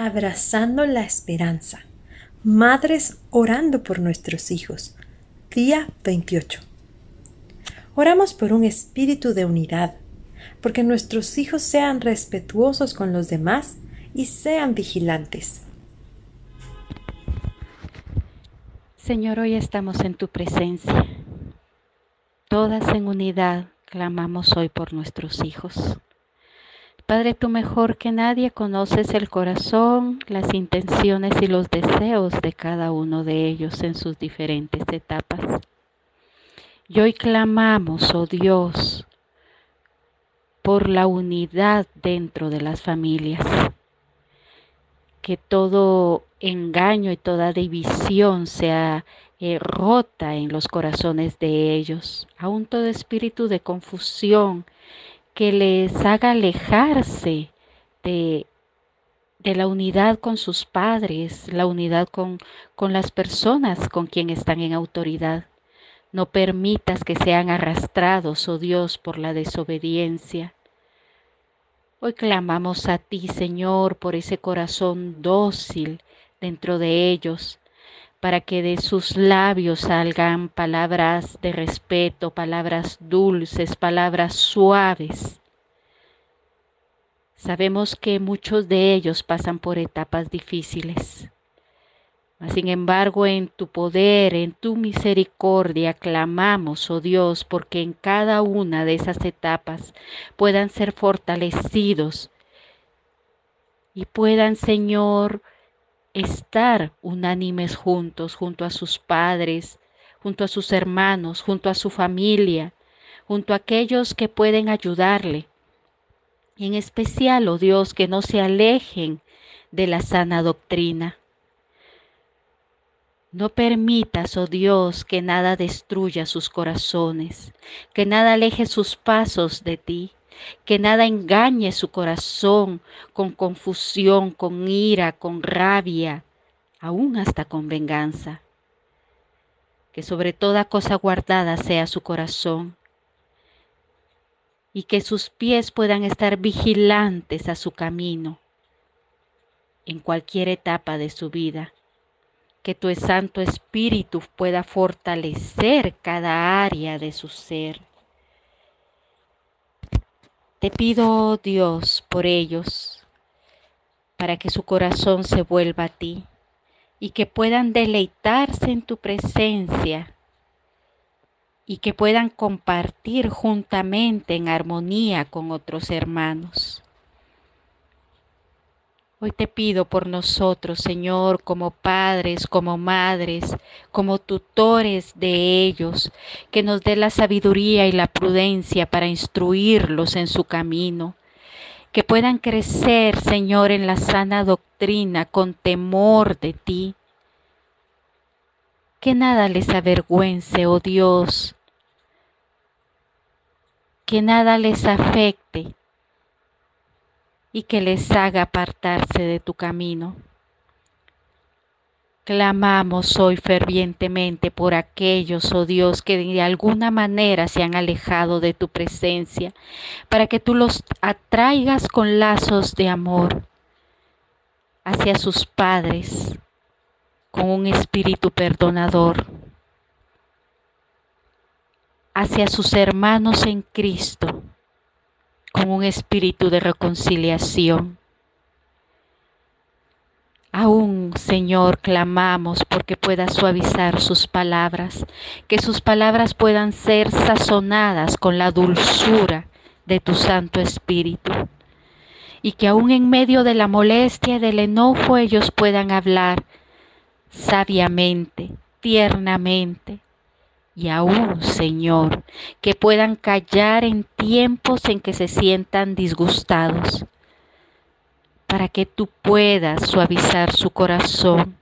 Abrazando la esperanza. Madres orando por nuestros hijos. Día 28. Oramos por un espíritu de unidad, porque nuestros hijos sean respetuosos con los demás y sean vigilantes. Señor, hoy estamos en tu presencia. Todas en unidad clamamos hoy por nuestros hijos. Padre, tú mejor que nadie conoces el corazón, las intenciones y los deseos de cada uno de ellos en sus diferentes etapas. Y hoy clamamos, oh Dios, por la unidad dentro de las familias. Que todo engaño y toda división sea eh, rota en los corazones de ellos. Aún todo espíritu de confusión que les haga alejarse de, de la unidad con sus padres, la unidad con, con las personas con quien están en autoridad. No permitas que sean arrastrados, oh Dios, por la desobediencia. Hoy clamamos a ti, Señor, por ese corazón dócil dentro de ellos, para que de sus labios salgan palabras de respeto, palabras dulces, palabras suaves. Sabemos que muchos de ellos pasan por etapas difíciles. Sin embargo, en tu poder, en tu misericordia, clamamos, oh Dios, porque en cada una de esas etapas puedan ser fortalecidos y puedan, Señor, estar unánimes juntos, junto a sus padres, junto a sus hermanos, junto a su familia, junto a aquellos que pueden ayudarle. En especial, oh Dios, que no se alejen de la sana doctrina. No permitas, oh Dios, que nada destruya sus corazones, que nada aleje sus pasos de ti que nada engañe su corazón con confusión, con ira, con rabia, aún hasta con venganza. Que sobre toda cosa guardada sea su corazón y que sus pies puedan estar vigilantes a su camino en cualquier etapa de su vida. Que tu Santo Espíritu pueda fortalecer cada área de su ser te pido, Dios, por ellos, para que su corazón se vuelva a ti y que puedan deleitarse en tu presencia y que puedan compartir juntamente en armonía con otros hermanos. Hoy te pido por nosotros, Señor, como padres, como madres, como tutores de ellos, que nos dé la sabiduría y la prudencia para instruirlos en su camino, que puedan crecer, Señor, en la sana doctrina con temor de ti. Que nada les avergüence, oh Dios, que nada les afecte, y que les haga apartarse de tu camino. Clamamos hoy fervientemente por aquellos, oh Dios, que de alguna manera se han alejado de tu presencia, para que tú los atraigas con lazos de amor hacia sus padres, con un espíritu perdonador, hacia sus hermanos en Cristo con un espíritu de reconciliación. Aún, Señor, clamamos porque puedas suavizar sus palabras, que sus palabras puedan ser sazonadas con la dulzura de tu Santo Espíritu, y que aún en medio de la molestia y del enojo ellos puedan hablar sabiamente, tiernamente, y aún, Señor, que puedan callar en tiempos en que se sientan disgustados, para que tú puedas suavizar su corazón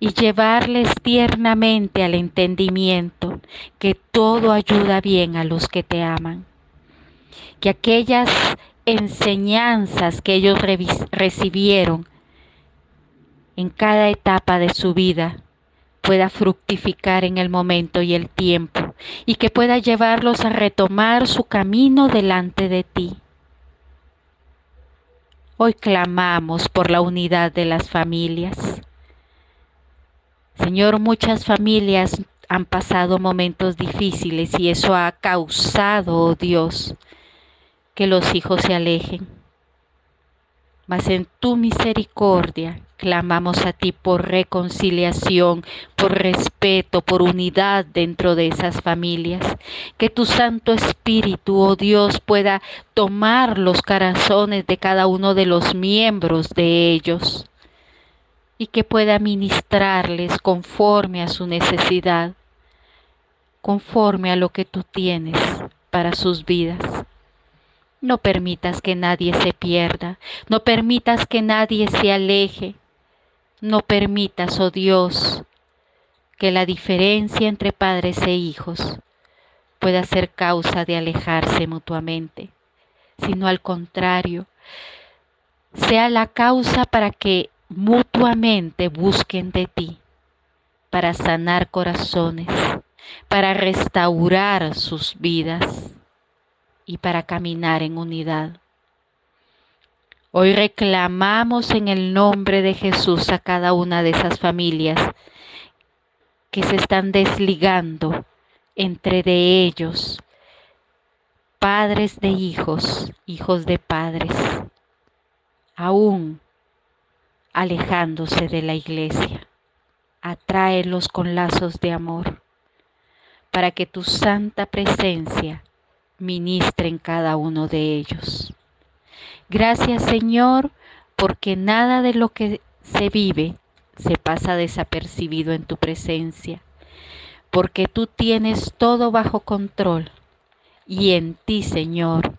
y llevarles tiernamente al entendimiento que todo ayuda bien a los que te aman. Que aquellas enseñanzas que ellos recibieron en cada etapa de su vida pueda fructificar en el momento y el tiempo y que pueda llevarlos a retomar su camino delante de ti. Hoy clamamos por la unidad de las familias. Señor, muchas familias han pasado momentos difíciles y eso ha causado, oh Dios, que los hijos se alejen. Mas en tu misericordia clamamos a ti por reconciliación, por respeto, por unidad dentro de esas familias. Que tu Santo Espíritu, oh Dios, pueda tomar los corazones de cada uno de los miembros de ellos y que pueda ministrarles conforme a su necesidad, conforme a lo que tú tienes para sus vidas. No permitas que nadie se pierda, no permitas que nadie se aleje, no permitas, oh Dios, que la diferencia entre padres e hijos pueda ser causa de alejarse mutuamente, sino al contrario, sea la causa para que mutuamente busquen de ti para sanar corazones, para restaurar sus vidas y para caminar en unidad. Hoy reclamamos en el nombre de Jesús a cada una de esas familias que se están desligando entre de ellos, padres de hijos, hijos de padres, aún alejándose de la iglesia. Atráelos con lazos de amor, para que tu santa presencia ministre en cada uno de ellos. Gracias Señor, porque nada de lo que se vive se pasa desapercibido en tu presencia, porque tú tienes todo bajo control y en ti Señor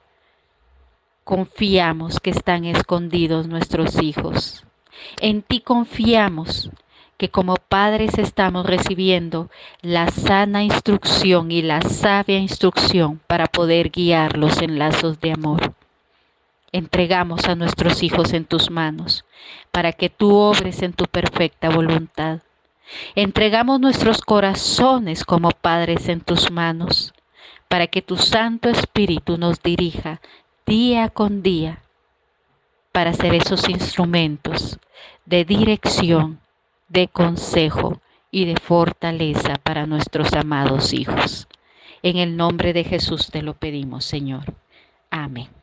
confiamos que están escondidos nuestros hijos. En ti confiamos que como padres estamos recibiendo la sana instrucción y la sabia instrucción para poder guiarlos en lazos de amor. Entregamos a nuestros hijos en tus manos para que tú obres en tu perfecta voluntad. Entregamos nuestros corazones como padres en tus manos para que tu Santo Espíritu nos dirija día con día para ser esos instrumentos de dirección, de consejo y de fortaleza para nuestros amados hijos. En el nombre de Jesús te lo pedimos, Señor. Amén.